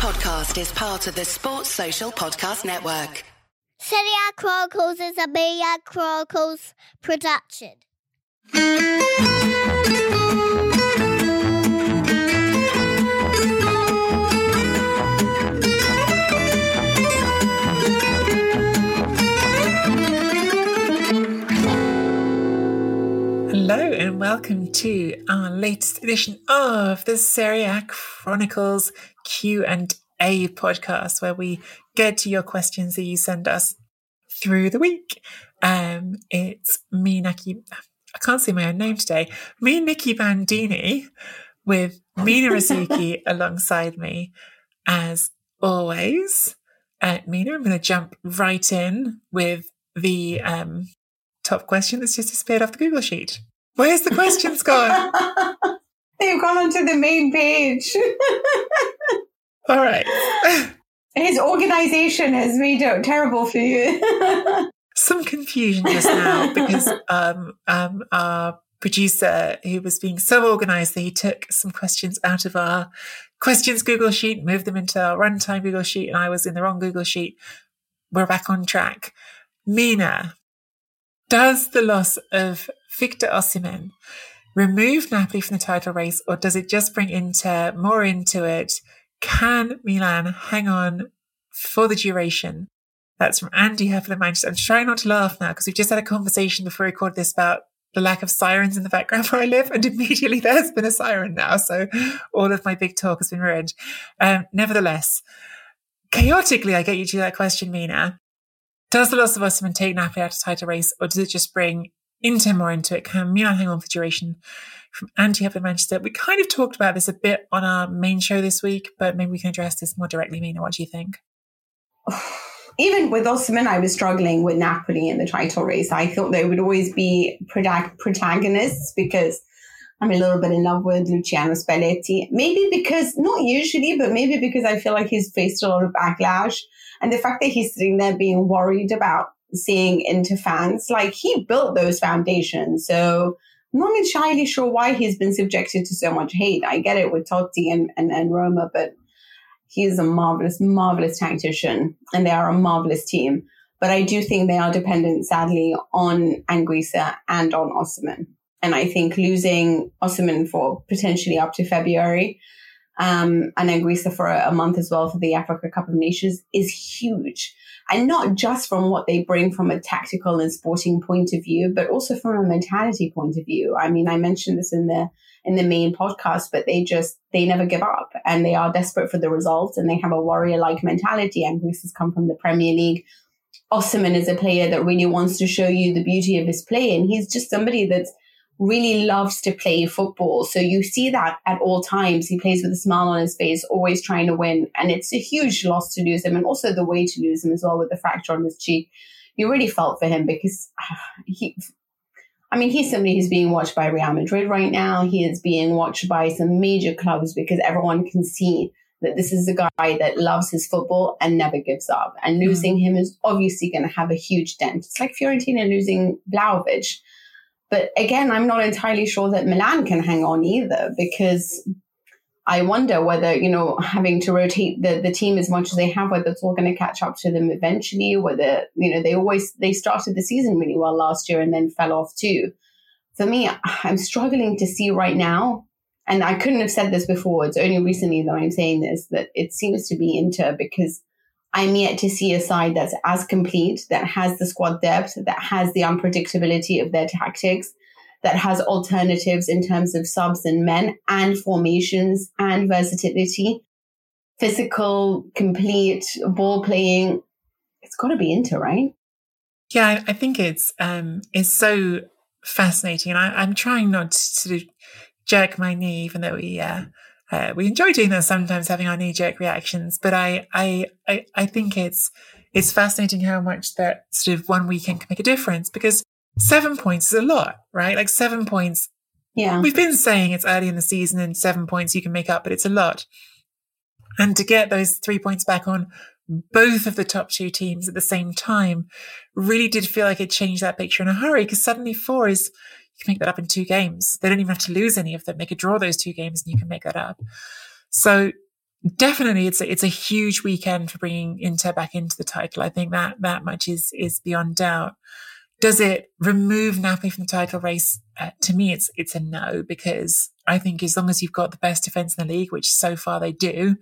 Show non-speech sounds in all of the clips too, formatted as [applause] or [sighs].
podcast is part of the Sports Social Podcast Network. Serie A Chronicles is a Media Chronicles production. Hello and welcome to our latest edition of the Serie A Chronicles Q and A podcast, where we get to your questions that you send us through the week. Um, it's me, Naki. I can't say my own name today. Me, Nicky Bandini, with Mina [laughs] Rzouki alongside me, as always. Uh, Mina, I'm going to jump right in with the um, top question that's just disappeared off the Google sheet. Where's the questions [laughs] gone? They've gone onto the main page. [laughs] All right. [laughs] His organization has made it terrible for you. Some confusion just now because um, um, our producer, who was being so organized that he took some questions out of our questions Google sheet, moved them into our runtime Google sheet, and I was in the wrong Google sheet. We're back on track. Mina, does the loss of Victor Osimhen remove Napoli from the title race, or does it just bring Inter more into it? Can Milan hang on for the duration? That's from Andy Heffer Manchester. I'm trying not to laugh now because we've just had a conversation before we recorded this about the lack of sirens in the background [laughs] where I live, and immediately [laughs] there's been a siren now. So all of my big talk has been ruined. Um, nevertheless, chaotically, I get you to that question, Mina. Does the loss of Osimhen take Napoli out of title race, or does it just bring Inter more into it? Can Milan hang on for duration? From Andy Heffer Manchester. We kind of talked about this a bit on our main show this week, but maybe we can address this more directly. Mina, what do you think? [sighs] Even with Osimhen, I was struggling with Napoli in the title race. I thought they would always be protagonists because I'm a little bit in love with Luciano Spalletti. Maybe because, not usually, but maybe because I feel like he's faced a lot of backlash. And the fact that he's sitting there being worried about seeing into fans, like he built those foundations. So I'm not entirely sure why he's been subjected to so much hate. I get it with Totti and, and, and Roma, but he is a marvelous, marvelous tactician and they are a marvelous team. But I do think they are dependent, sadly, on Anguissa and on Osimhen. And I think losing Osimhen for potentially up to February um, and Anguissa for a, a month as well for the Africa Cup of Nations is huge. And not just from what they bring from a tactical and sporting point of view, but also from a mentality point of view. I mean, I mentioned this in the in the main podcast, but they just they never give up and they are desperate for the results and they have a warrior like mentality. Anguissa has come from the Premier League. Osimhen is a player that really wants to show you the beauty of his play, and he's just somebody that's really loves to play football. So you see that at all times. He plays with a smile on his face, always trying to win. And it's a huge loss to lose him and also the way to lose him as well with the fracture on his cheek. You really felt for him because [sighs] he, I mean, he's somebody who's being watched by Real Madrid right now. He is being watched by some major clubs because everyone can see that this is a guy that loves his football and never gives up. And losing mm. him is obviously going to have a huge dent. It's like Fiorentina losing Vlahovic. But again, I'm not entirely sure that Milan can hang on either because I wonder whether, you know, having to rotate the, the team as much as they have, whether it's all going to catch up to them eventually, whether, you know, they always, they started the season really well last year and then fell off too. For me, I'm struggling to see right now, and I couldn't have said this before, it's only recently that I'm saying this, that it seems to be Inter because I'm yet to see a side that's as complete, that has the squad depth, that has the unpredictability of their tactics, that has alternatives in terms of subs and men and formations and versatility, physical, complete ball playing. It's got to be Inter, right? Yeah, I think it's um, it's so fascinating, and I, am trying not to of jerk my knee, even though we uh, uh, we enjoy doing that sometimes, having our knee jerk reactions. But I, I, I, I think it's it's fascinating how much that sort of one weekend can make a difference because seven points is a lot, right? Like seven points. Yeah. We've been saying it's early in the season and seven points you can make up, but it's a lot. And to get those three points back on both of the top two teams at the same time really did feel like it changed that picture in a hurry because suddenly four is can make that up in two games. They don't even have to lose any of them. They could draw those two games and you can make that up. So definitely it's a, it's a huge weekend for bringing Inter back into the title. I think that that much is is beyond doubt. Does it remove Napoli from the title race? Uh, to me, it's it's a no because I think as long as you've got the best defense in the league, which so far they do,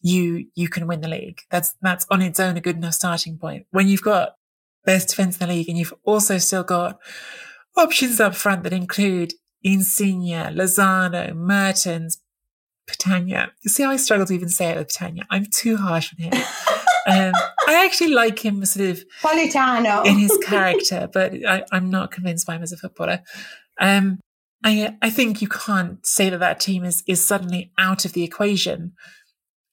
you you can win the league. That's that's on its own a good enough starting point. When you've got best defense in the league and you've also still got options up front that include Insigne, Lozano, Mertens, Petagna. You see how I struggle to even say it with Petagna? I'm too harsh on him. [laughs] um, I actually like him sort of Politano in his [laughs] character, but I, am not convinced by him as a footballer. Um, I, I think you can't say that that team is, is suddenly out of the equation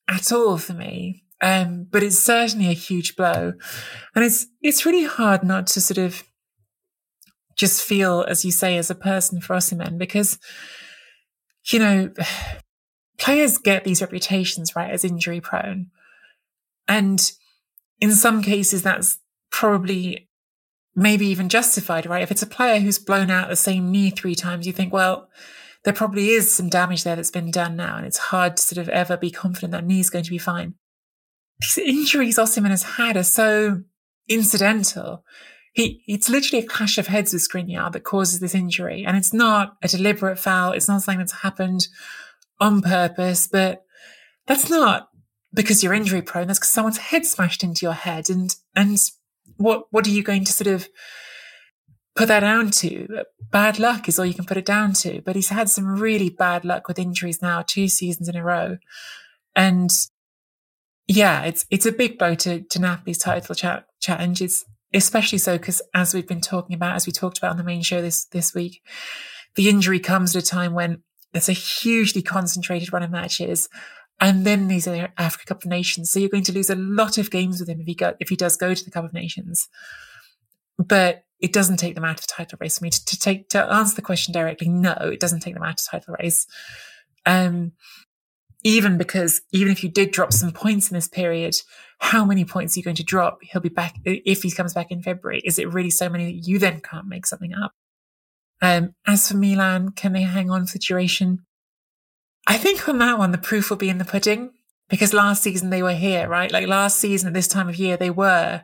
at all for me. Um, but it's certainly a huge blow. And it's, it's really hard not to sort of just feel, as you say, as a person for Osimhen, because, you know, [sighs] players get these reputations, right, as injury prone. And in some cases, that's probably maybe even justified, right? If it's a player who's blown out the same knee three times, you think, well, there probably is some damage there that's been done now. And it's hard to sort of ever be confident that knee's going to be fine. These injuries Osimhen has had are so incidental. He, it's literally a clash of heads with Skriniar that causes this injury. And it's not a deliberate foul. It's not something that's happened on purpose, but that's not because you're injury prone. That's because someone's head smashed into your head. And, and what, what are you going to sort of put that down to? Bad luck is all you can put it down to. But he's had some really bad luck with injuries now, two seasons in a row. And yeah, it's, it's a big blow to, to Napoli's title cha- challenge. It's especially so because as we've been talking about, as we talked about on the main show this, this week, the injury comes at a time when there's a hugely concentrated run of matches. And then these are Africa Cup of Nations. So you're going to lose a lot of games with him if he go, if he does go to the Cup of Nations. But it doesn't take them out of the title race for me to, to take, to answer the question directly. No, it doesn't take them out of the title race. Um, even because even if you did drop some points in this period, how many points are you going to drop? He'll be back if he comes back in February. Is it really so many that you then can't make something up? Um, as for Milan, can they hang on for duration? I think on that one, the proof will be in the pudding because last season they were here, right? Like last season at this time of year, they were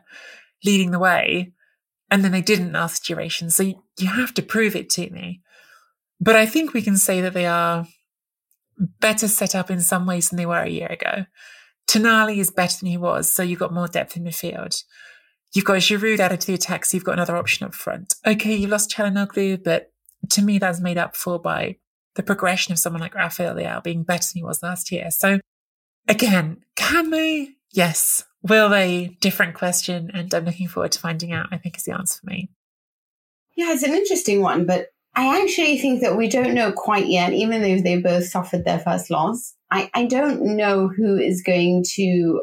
leading the way and then they didn't last duration. So you have to prove it to me. But I think we can say that they are better set up in some ways than they were a year ago. Tonali is better than he was, so you've got more depth in midfield. You've got Giroud added to the attack, so you've got another option up front. Okay, you lost Calhanoglu, but to me, that's made up for by the progression of someone like Rafael Leao being better than he was last year. So again, can they? Yes. Will they? Different question. And I'm looking forward to finding out, I think is the answer for me. Yeah, it's an interesting one, but I actually think that we don't know quite yet, even though they both suffered their first loss. I, I don't know who is going to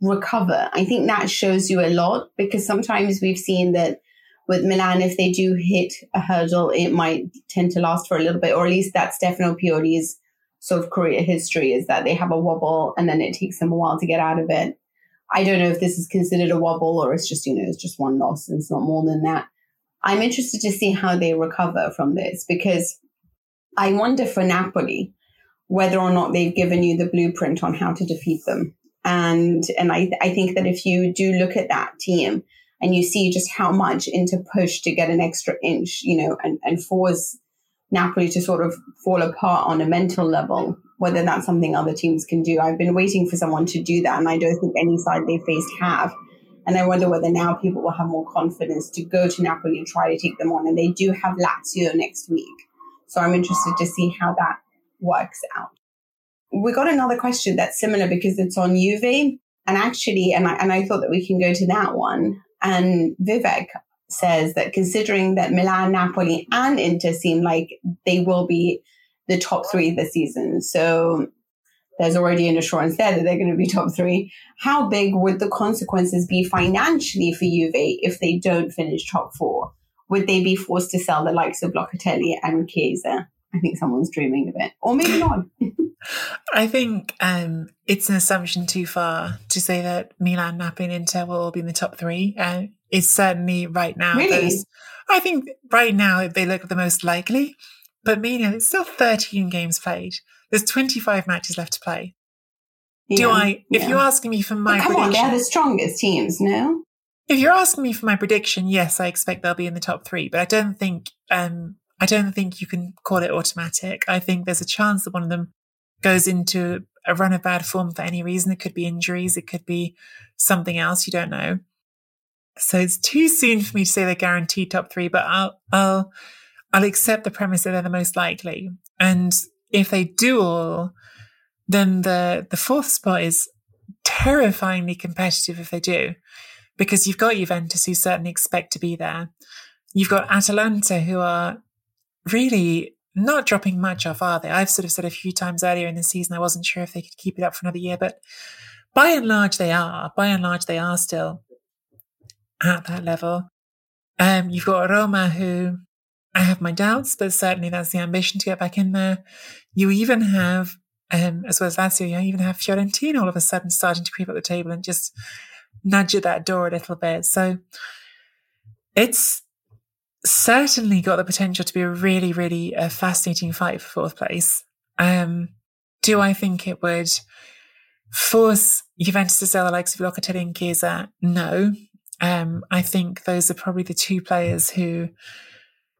recover. I think that shows you a lot because sometimes we've seen that with Milan, if they do hit a hurdle, it might tend to last for a little bit, or at least that's Stefano Pioli's sort of career history is that they have a wobble and then it takes them a while to get out of it. I don't know if this is considered a wobble or it's just, you know, it's just one loss and it's not more than that. I'm interested to see how they recover from this because I wonder for Napoli whether or not they've given you the blueprint on how to defeat them. And and I I think that if you do look at that team and you see just how much into push to get an extra inch, you know, and, and force Napoli to sort of fall apart on a mental level, whether that's something other teams can do. I've been waiting for someone to do that, and I don't think any side they faced have. And I wonder whether now people will have more confidence to go to Napoli and try to take them on. And they do have Lazio next week. So I'm interested to see how that works out we got another question that's similar because it's on Juve. And actually, and I, and I thought that we can go to that one. And Vivek says that considering that Milan, Napoli, and Inter seem like they will be the top three this season. So there's already an assurance there that they're going to be top three. How big would the consequences be financially for Juve if they don't finish top four? Would they be forced to sell the likes of Locatelli and Chiesa? I think someone's dreaming of it, or maybe not. [laughs] I think um, it's an assumption too far to say that Milan, Napoli, and Inter will all be in the top three. Uh, it's certainly right now. Really? I think right now they look the most likely. But Milan, it's still 13 games played. There's 25 matches left to play. Do Yeah, I? If yeah. you're asking me for my But come on, they're the strongest teams, no? if you're asking me for my prediction, yes, I expect they'll be in the top three. But I don't think, um, I don't think you can call it automatic. I think there's a chance that one of them goes into a run of bad form for any reason. It could be injuries, it could be something else. You don't know. So it's too soon for me to say they're guaranteed top three. But I'll, I'll, I'll accept the premise that they're the most likely. And if they do all, then the the fourth spot is terrifyingly competitive if they do because you've got Juventus who certainly expect to be there. You've got Atalanta who are really not dropping much off, are they? I've sort of said a few times earlier in the season I wasn't sure if they could keep it up for another year, but by and large they are. By and large they are still at that level. Um, you've got Roma who I have my doubts, but certainly that's the ambition to get back in there. You even have, um, as well as Lazio, you even have Fiorentina all of a sudden starting to creep up the table and just nudge at that door a little bit. So it's certainly got the potential to be a really, really uh, fascinating fight for fourth place. Um, do I think it would force Juventus to sell the likes of Locatelli and Chiesa? No. Um, I think those are probably the two players who,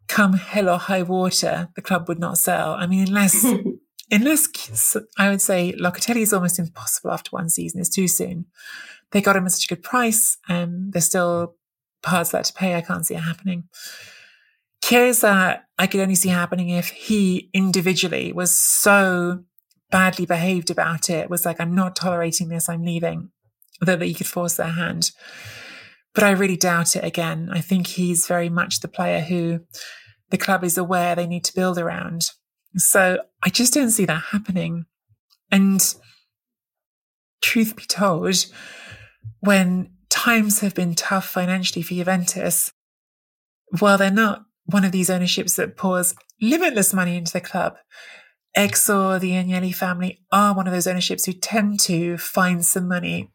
come hell or high water, the club would not sell. I mean, unless [laughs] unless I would say Locatelli is almost impossible after one season. It's too soon. They got him at such a good price. Um, there's still parts left to pay. I can't see it happening. Chiesa, I could only see happening if he individually was so badly behaved about it, was like, I'm not tolerating this, I'm leaving, that, that he could force their hand. But I really doubt it again. I think he's very much the player who the club is aware they need to build around. So I just don't see that happening. And truth be told, when times have been tough financially for Juventus, while they're not one of these ownerships that pours limitless money into the club, Exor, the Agnelli family are one of those ownerships who tend to find some money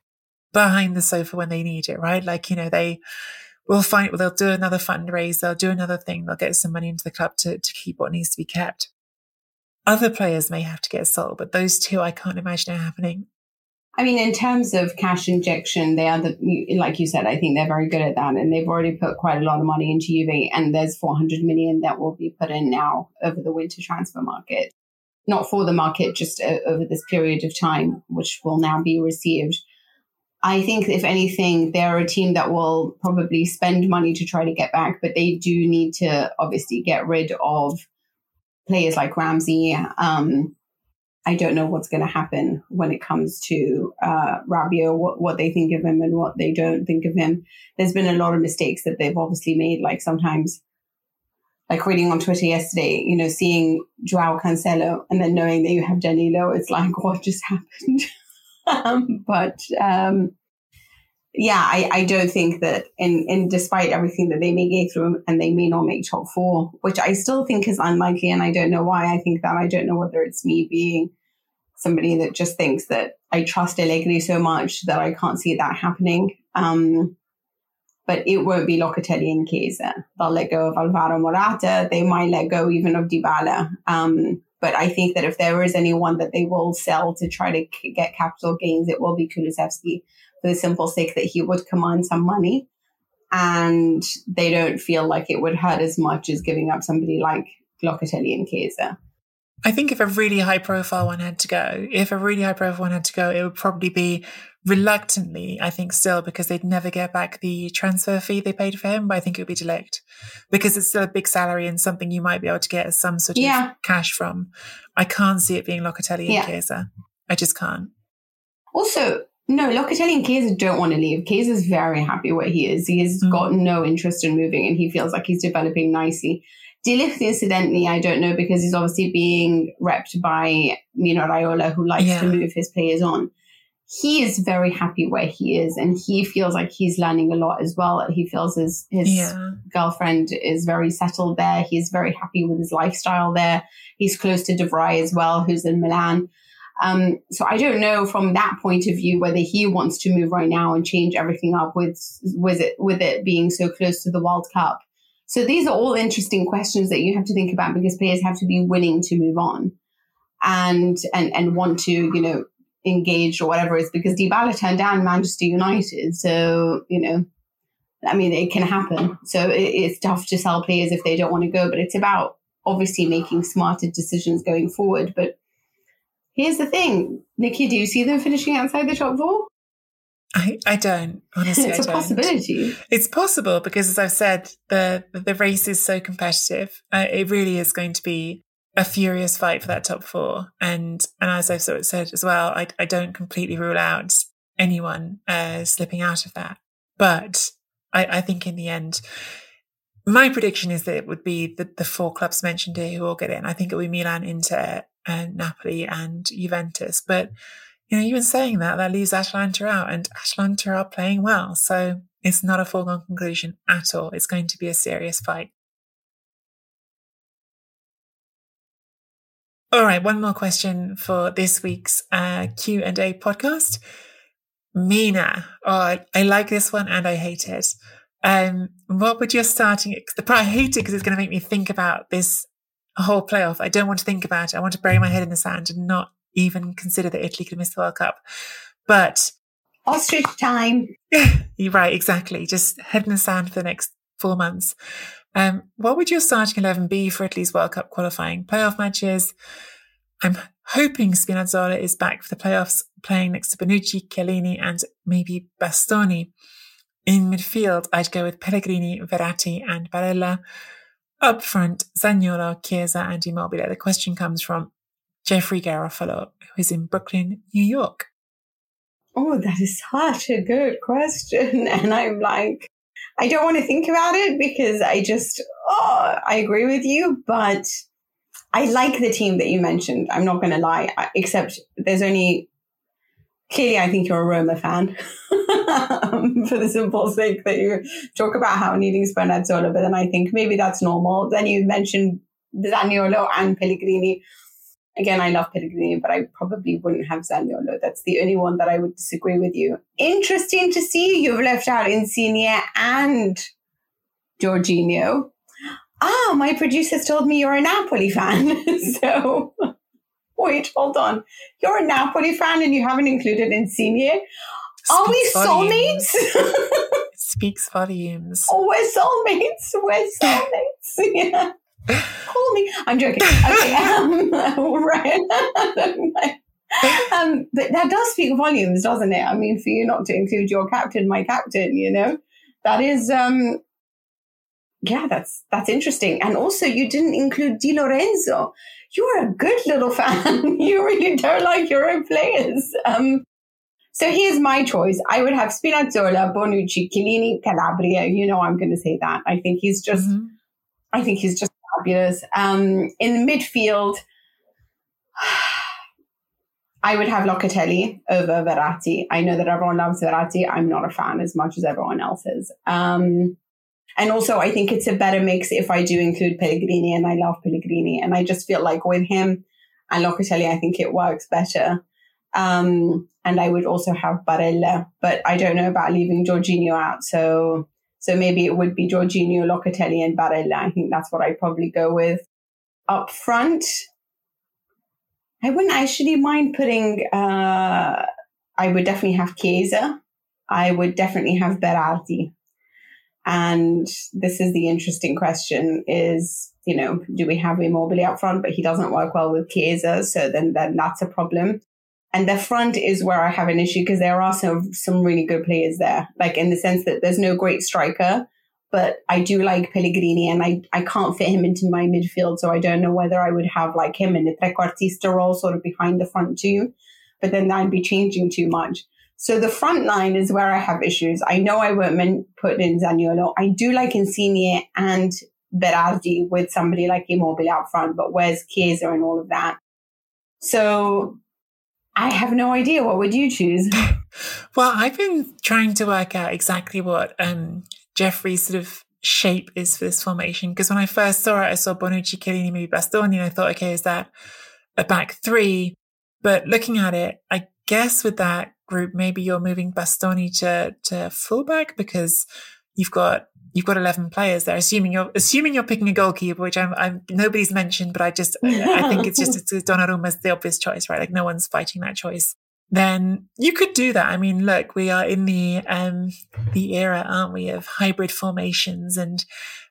behind the sofa when they need it, right? Like, you know, they will find, well, they'll do another fundraise, they'll do another thing, they'll get some money into the club to, to keep what needs to be kept. Other players may have to get sold, but those two I can't imagine it happening. I mean, in terms of cash injection, they are the, like you said, I think they're very good at that. And they've already put quite a lot of money into Juve. And there's 400 million that will be put in now over the winter transfer market. Not for the market, just over this period of time, which will now be received. I think, if anything, they're a team that will probably spend money to try to get back, but they do need to obviously get rid of players like Ramsey. Um, I don't know what's going to happen when it comes to uh, Rabiot, what, what they think of him and what they don't think of him. There's been a lot of mistakes that they've obviously made, like sometimes, like reading on Twitter yesterday, you know, seeing Joao Cancelo and then knowing that you have Danilo, it's like, [laughs] what just happened? [laughs] um, but um, yeah, I, I don't think that in, in despite everything that they may go through and they may not make top four, which I still think is unlikely, and I don't know why I think that. I don't know whether it's me being somebody that just thinks that I trust Allegri so much that I can't see that happening. Um, but it won't be Locatelli and Chiesa. They'll let go of Alvaro Morata. They might let go even of Dybala. Um, but I think that if there is anyone that they will sell to try to get capital gains, it will be Kulusevski for the simple sake that he would command some money. And they don't feel like it would hurt as much as giving up somebody like Locatelli and Chiesa. I think if a really high profile one had to go, if a really high profile one had to go, it would probably be reluctantly, I think still, because they'd never get back the transfer fee they paid for him, but I think it would be de Ligt because it's still a big salary and something you might be able to get as some sort Yeah. of cash from. I can't see it being Locatelli and. Chiesa. I just can't. Also, no, Locatelli and Chiesa don't want to leave. Chiesa's very happy where he is. He has Mm. got no interest in moving and he feels like he's developing nicely. De Ligt, incidentally, I don't know because he's obviously being repped by Mino Raiola, who likes Yeah. to move his players on. He is very happy where he is and he feels like he's learning a lot as well. He feels his, his Yeah. girlfriend is very settled there. He's very happy with his lifestyle there. He's close to De Vrij as well, who's in Milan. Um, so I don't know from that point of view whether he wants to move right now and change everything up with with it with it being so close to the World Cup. So these are all interesting questions that you have to think about because players have to be willing to move on and and and want to you know engage or whatever is because Dybala turned down Manchester United. So, you know, I mean, it can happen. So it, it's tough to sell players if they don't want to go, but it's about obviously making smarter decisions going forward. But here's the thing, Nicky, do you see them finishing outside the top four? I, I don't honestly. it's a possibility. It's possible because, as I've said, the the race is so competitive. Uh, it really is going to be a furious fight for that top four. And and as I've sort of said as well, I, I don't completely rule out anyone uh, slipping out of that. But I, I think in the end, my prediction is that it would be the, the four clubs mentioned here who will get in. I think it will be Milan, Inter, and Napoli, and Juventus. But you know, even saying that, that leaves Atalanta out, and Atalanta are playing well. So it's not a foregone conclusion at all. It's going to be a serious fight. All right, one more question for this week's uh, Q and A podcast. Mina, oh, I, like this one and I hate it. Um, what would your starting? [laughs] I hate it because it's going to make me think about this whole playoff. I don't want to think about it. I want to bury my head in the sand and not even consider that Italy could miss the World Cup. But ostrich time. [laughs] You're right, exactly. Just head in the sand for the next four months. Um, what would your starting 11 be for Italy's World Cup qualifying playoff matches? I'm hoping Spinazzola is back for the playoffs, playing next to Bonucci, Chiellini, and maybe Bastoni. In midfield, I'd go with Pellegrini, Verratti, and Barella. Up front, Zaniolo, Chiesa, and Immobile. The question comes from Jeffrey Garofalo, who is in Brooklyn, New York. Oh, that is such a good question. [laughs] And I'm like, I don't want to think about it because I just, oh, I agree with you, but I like the team that you mentioned. I'm not going to lie, except there's only clearly I think you're a Roma fan um, [laughs] for the simple sake that you talk about how needing Spinazzola, but then I think maybe that's normal. Then you mentioned Zaniolo and Pellegrini. Again, I love Pellegrini, but I probably wouldn't have Zaniolo. That's the only one that I would disagree with you. Interesting to see you've left out Insigne and Jorginho. Ah, my producers told me you're a Napoli fan. [laughs] so, wait, hold on. You're a Napoli fan and you haven't included Insigne? Are we soulmates? [laughs] speaks volumes. Oh, we're soulmates. We're soulmates. [laughs] yeah. Call me. I'm joking. Okay. [laughs] Um, [laughs] right. um, but that does speak volumes, doesn't it? I mean, for you not to include your captain, my captain, you know, that is, um, yeah, that's that's interesting. And also, you didn't include Di Lorenzo. You're a good little [laughs] fan. you really don't like your own players. Um, so here's my choice. I would have Spinazzola, Bonucci, Chiellini, Calabria. You know, I'm going to say that. I think he's just, mm-hmm. I think he's just fabulous. Um, in midfield, [sighs] I would have Locatelli over Verratti. I know that everyone loves Verratti. I'm not a fan as much as everyone else is. Um, and also, I think it's a better mix if I do include Pellegrini, and I love Pellegrini. And I just feel like with him and Locatelli, I think it works better. Um, and I would also have Barella, but I don't know about leaving Jorginho out. So so maybe it would be Jorginho, Locatelli, and Barella. I think that's what I'd probably go with. Up front, I wouldn't actually mind putting, uh, I would definitely have Chiesa. I would definitely have Berardi. And this is the interesting question is, you know, do we have Immobile up front, but he doesn't work well with Chiesa. So then, then that's a problem. And the front is where I have an issue because there are some some really good players there. Like in the sense that there's no great striker, but I do like Pellegrini and I, I can't fit him into my midfield. So I don't know whether I would have like him in the trequartista role sort of behind the front two. But then that'd be changing too much. So the front line is where I have issues. I know I won't put in Zaniolo. I do like Insigne and Berardi with somebody like Immobile out front, but where's Chiesa and all of that? So I have no idea. What would you choose? [laughs] well, I've been trying to work out exactly what um, Jeffrey's sort of shape is for this formation. Because when I first saw it, I saw Bonucci, Chiellini, maybe Bastoni, and I thought, okay, is that a back three? But looking at it, I guess with that group, maybe you're moving Bastoni to to fullback because you've got you've got 11 players there assuming you're assuming you're picking a goalkeeper which I'm, I'm nobody's mentioned but i just i think it's just it's donnarumma's the obvious choice right like no one's fighting that choice then you could do that. I mean, look, we are in the um the era, aren't we, of hybrid formations and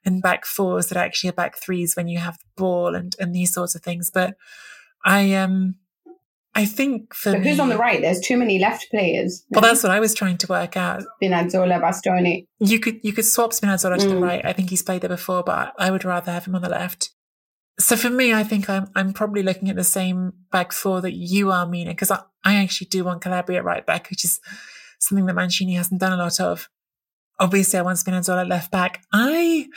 and back fours that actually are back threes when you have the ball and and these sorts of things. But I um I think for But me, who's on the right? There's too many left players. well, that's what I was trying to work out. Spinazzola, Bastoni. You could you could swap Spinazzola to the Mm. right. I think he's played there before, but I would rather have him on the left. So for me, I think I'm I'm probably looking at the same back four that you are, meaning because I, I actually do want Calabria at right back, which is something that Mancini hasn't done a lot of. Obviously, I want Spinazzola left back. I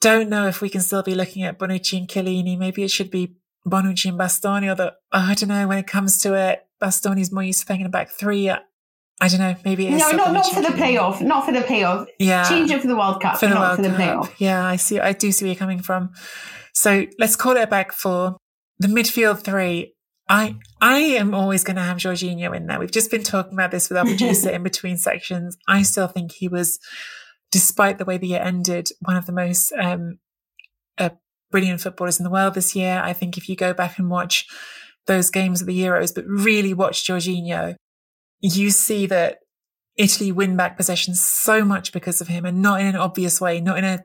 don't know if we can still be looking at Bonucci and Chiellini. Maybe it should be Bonucci and Bastoni, or the, I don't know, when it comes to it, Bastoni's more used to playing in a back three. I, don't know, maybe it is No, not, not for the playoff. Not for the playoff. Yeah. Change it for the World Cup, for the not World for the Cup. playoff. Yeah, I see. I do see where you're coming from. So let's call it a back four. The midfield three. I I am always going to have Jorginho in there. We've just been talking about this with our producer [laughs] in between sections. I still think he was, despite the way the year ended, one of the most um, brilliant footballers in the world this year. I think if you go back and watch those games of the Euros, but really watch Jorginho, you see that Italy win back possession so much because of him and not in an obvious way, not in a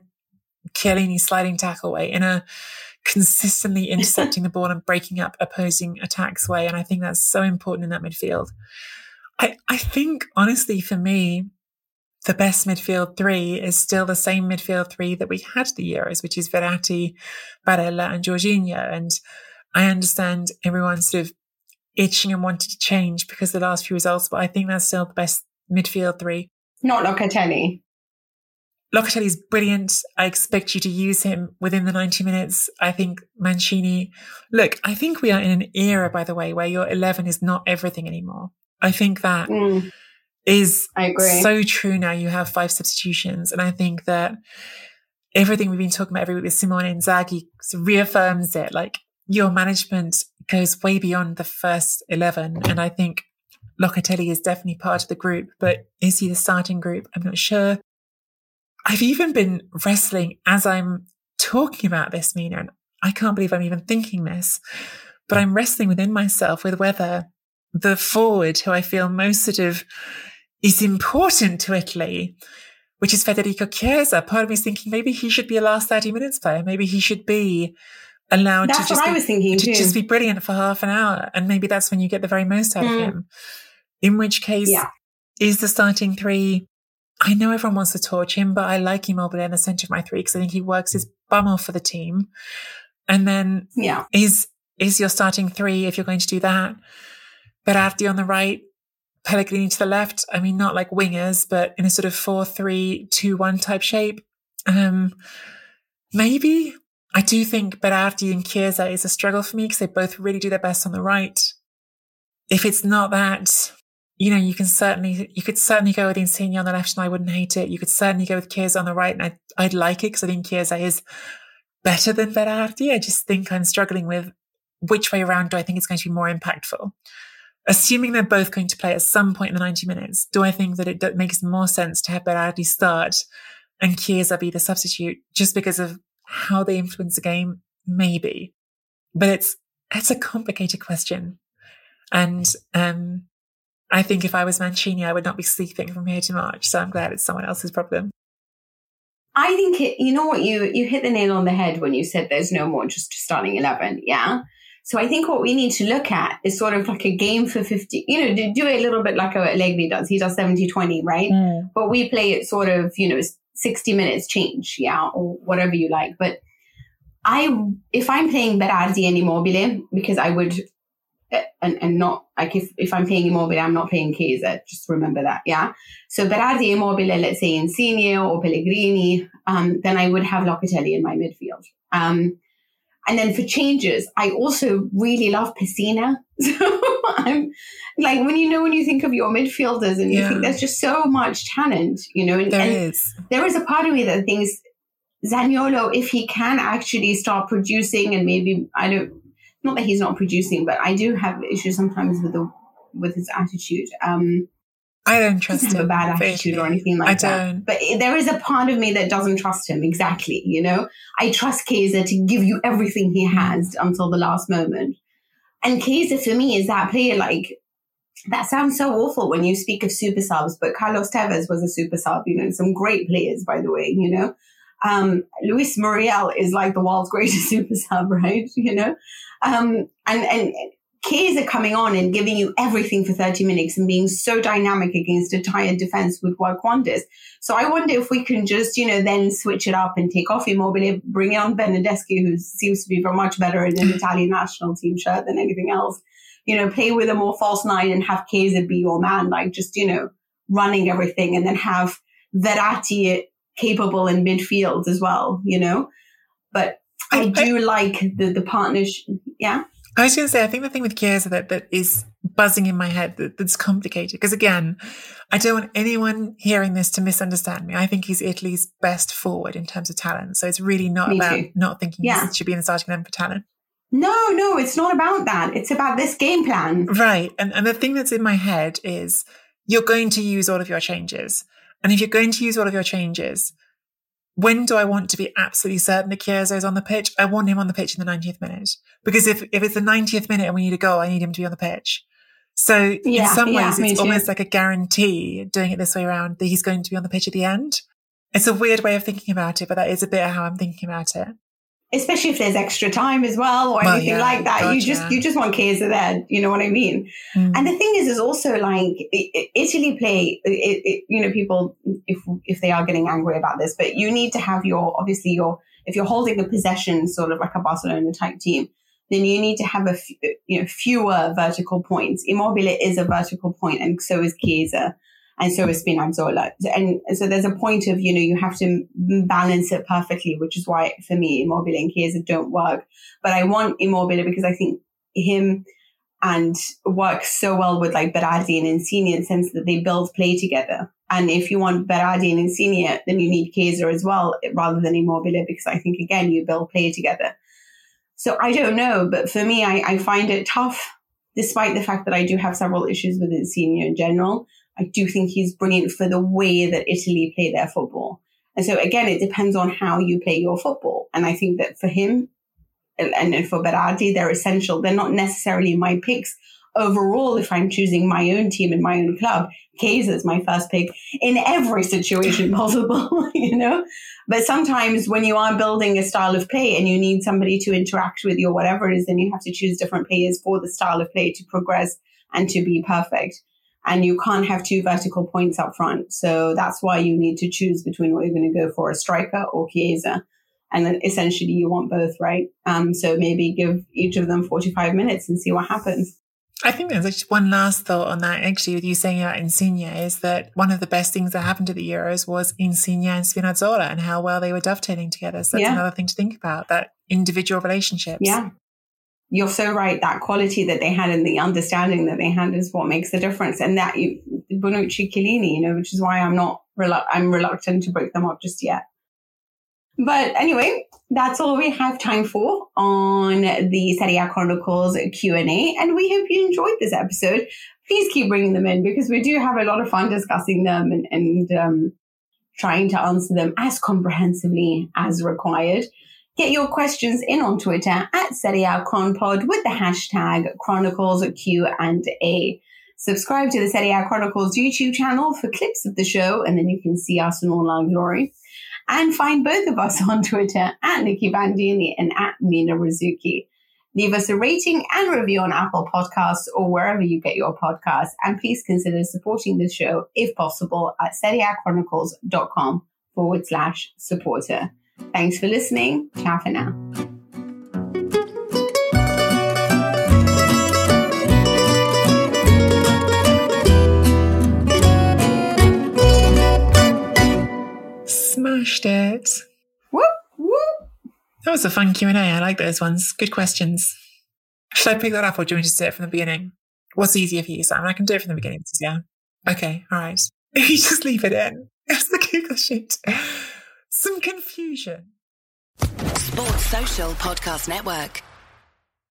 Chiellini sliding tackle way, in a consistently [laughs] intercepting the ball and breaking up opposing attacks way. And I think that's so important in that midfield. I, I think honestly for me, the best midfield three is still the same midfield three that we had the Euros, which is Verratti, Barella and Jorginho. And I understand everyone's sort of itching and wanting to change because the last few results, but I think that's still the best midfield three. Not Locatelli. Locatelli's brilliant. I expect you to use him within the 90 minutes. I think Mancini, look, I think we are in an era, by the way, where your 11 is not everything anymore. I think that Mm, is I agree. so true now. You have five substitutions. And I think that everything we've been talking about every week with Simone and Inzaghi reaffirms it. Like your management goes way beyond the first 11. And I think Locatelli is definitely part of the group, but is he the starting group? I'm not sure. I've even been wrestling as I'm talking about this, Mina, and I can't believe I'm even thinking this, but I'm wrestling within myself with whether the forward who I feel most sort of is important to Italy, which is Federico Chiesa. Part of me is thinking maybe he should be a last 30 minutes player. Maybe he should be allowed That's to just be, to just be brilliant for half an hour. And maybe that's when you get the very most out of Mm. him. In which case, Yeah. is the starting three. I know everyone wants to torch him, but I like Immobile in the centre of my three because I think he works his bum off for the team. And then yeah. is is your starting three if you're going to do that. Berardi on the right, Pellegrini to the left. I mean, not like wingers, but in a sort of four three two one type shape. Um, maybe I do think Berardi and Chiesa is a struggle for me because they both really do their best on the right. If it's not that, you know, you can certainly you could certainly go with Insigne on the left, and I wouldn't hate it. You could certainly go with Chiesa on the right, and I'd, I'd like it because I think Chiesa is better than Berardi. I just think I'm struggling with which way around do I think it's going to be more impactful. Assuming they're both going to play at some point in the 90 minutes, do I think that it makes more sense to have Berardi start and Chiesa be the substitute just because of how they influence the game? Maybe. But it's, it's a complicated question. And, um, I think if I was Mancini, I would not be sleeping from here to March. So I'm glad it's someone else's problem. I think it, you know what you you hit the nail on the head when you said there's no more just starting eleven. Yeah. So I think what we need to look at is sort of like a game for 50, you know, do it a little bit like what Allegri does. He does 70-20, right? But we play it sort of, you know, 60 minutes change, yeah, or whatever you like. But I, if I'm playing Berardi and Immobile, because I would, uh, and, and not, like if, if I'm playing Immobile, I'm not playing Chiesa, just remember that, yeah? So Berardi, Immobile, let's say Insigne or Pellegrini, um, then I would have Locatelli in my midfield. Um, and then for changes, I also really love Pessina. [laughs] So I'm like, when you know, when you think of your midfielders and you Yeah. think there's just so much talent, you know, and, There and is. there is a part of me that thinks Zaniolo, if he can actually start producing and maybe, I don't, not that he's not producing, but I do have issues sometimes with the, with his attitude. Um, I don't trust have a bad attitude or anything like I that. don't. But there is a part of me that doesn't trust him exactly. You know, I trust Chiesa to give you everything he has until the last moment. And Chiesa for me is that player like that sounds so awful when you speak of super subs, but Carlos Tevez was a super sub, you know, some great players, by the way, you know. Um, Luis Muriel is like the world's [laughs] greatest super sub, right? You know, um, and, and Chiesa coming on and giving you everything for 30 minutes and being so dynamic against a tired defense would work wonders. So I wonder if we can just, you know, then switch it up and take off Immobile, bring on Bernardeschi, who seems to be much better in an [laughs] Italian national team shirt than anything else. You know, play with a more false nine and have Chiesa be your man, like just, you know, running everything and then have Verratti capable in midfield as well, you know. But I, I do like the, the partnership. Yeah. I was going to say, I think the thing with Chiesa that, that is buzzing in my head that, that's complicated, because again, I don't want anyone hearing this to misunderstand me. I think he's Italy's best forward in terms of talent. So it's really not me about too. not thinking yeah. he should be in the starting eleven for talent. No, no, it's not about that. It's about this game plan. Right. And, and the thing that's in my head is you're going to use all of your changes. And if you're going to use all of your changes, when do I want to be absolutely certain that Chiesa is on the pitch? I want him on the pitch in the 90th minute. Because if, if it's the 90th minute and we need a goal, I need him to be on the pitch. So yeah, in some ways, yeah, it's almost like a guarantee doing it this way around that he's going to be on the pitch at the end. It's a weird way of thinking about it, but that is a bit of how I'm thinking about it especially if there's extra time as well or well, anything yeah, like that. you just you just want Chiesa there. You know what I mean? Mm. And the thing is, is also like Italy play. It, it, you know, people if if they are getting angry about this, but you need to have your obviously your if you're holding a possession, sort of like a Barcelona type team. Then you need to have a f- you know fewer vertical points. Immobile is a vertical point, and so is Chiesa and so is Spinazzola. And so there's a point of, you know, you have to balance it perfectly, which is why for me, Immobile and Chiesa don't work. But I want Immobile because I think him and works so well with like Berardi and Insigne in the sense that they build play together. And if you want Berardi and Insigne, then you need Chiesa as well, rather than Immobile, because I think again, you build play together. So I don't know, but for me, I, I find it tough, despite the fact that I do have several issues with Insigne in general. I do think he's brilliant for the way that Italy play their football. And so again, it depends on how you play your football. And I think that for him and for Berardi, they're essential. They're not necessarily my picks overall. If I'm choosing my own team and my own club, Chiesa is my first pick in every situation [laughs] possible, [laughs] you know? But sometimes when you are building a style of play and you need somebody to interact with you or whatever it is, then you have to choose different players for the style of play to progress and to be perfect and you can't have two vertical points up front. So that's why you need to choose between what you're going to go for a striker or Chiesa. And then essentially you want both, right? Um, so maybe give each of them 45 minutes and see what happens. I think there's just one last thought on that, actually, with you saying about Insigne, is that one of the best things that happened to the Euros was Insigne and Spinazzola and how well they were dovetailing together. So that's yeah. another thing to think about, that individual relationships. Yeah you're so right. That quality that they had and the understanding that they had is what makes the difference. And that you, Bonucci, Chiellini, you know, which is why I'm not, relu- I'm reluctant to break them up just yet. But anyway, that's all we have time for on the Serie A Chronicles Q&A. And we hope you enjoyed this episode. Please keep bringing them in because we do have a lot of fun discussing them and, and um, trying to answer them as comprehensively as required. Get your questions in on Twitter at SerieAChronPod with the hashtag Chronicles Q and A. Subscribe to the Serie Chronicles YouTube channel for clips of the show, and then you can see us in all our glory. And find both of us [laughs] on Twitter at Nicky Bandini and at Mina Rzouki. Leave us a rating and review on Apple Podcasts or wherever you get your podcasts. And please consider supporting the show, if possible, at SerieAChronicles.com forward slash supporter. Thanks for listening. Ciao for now. Smashed it. Whoop, whoop. That was a fun Q&A. I like those ones. Good questions. Should I pick that up or do you want to just do it from the beginning? What's easier for you, Sam? I can do it from the beginning. Yeah. Okay. All right. [laughs] you just leave it in. [laughs] It's the Google sheet some confusion. Sports Social Podcast Network.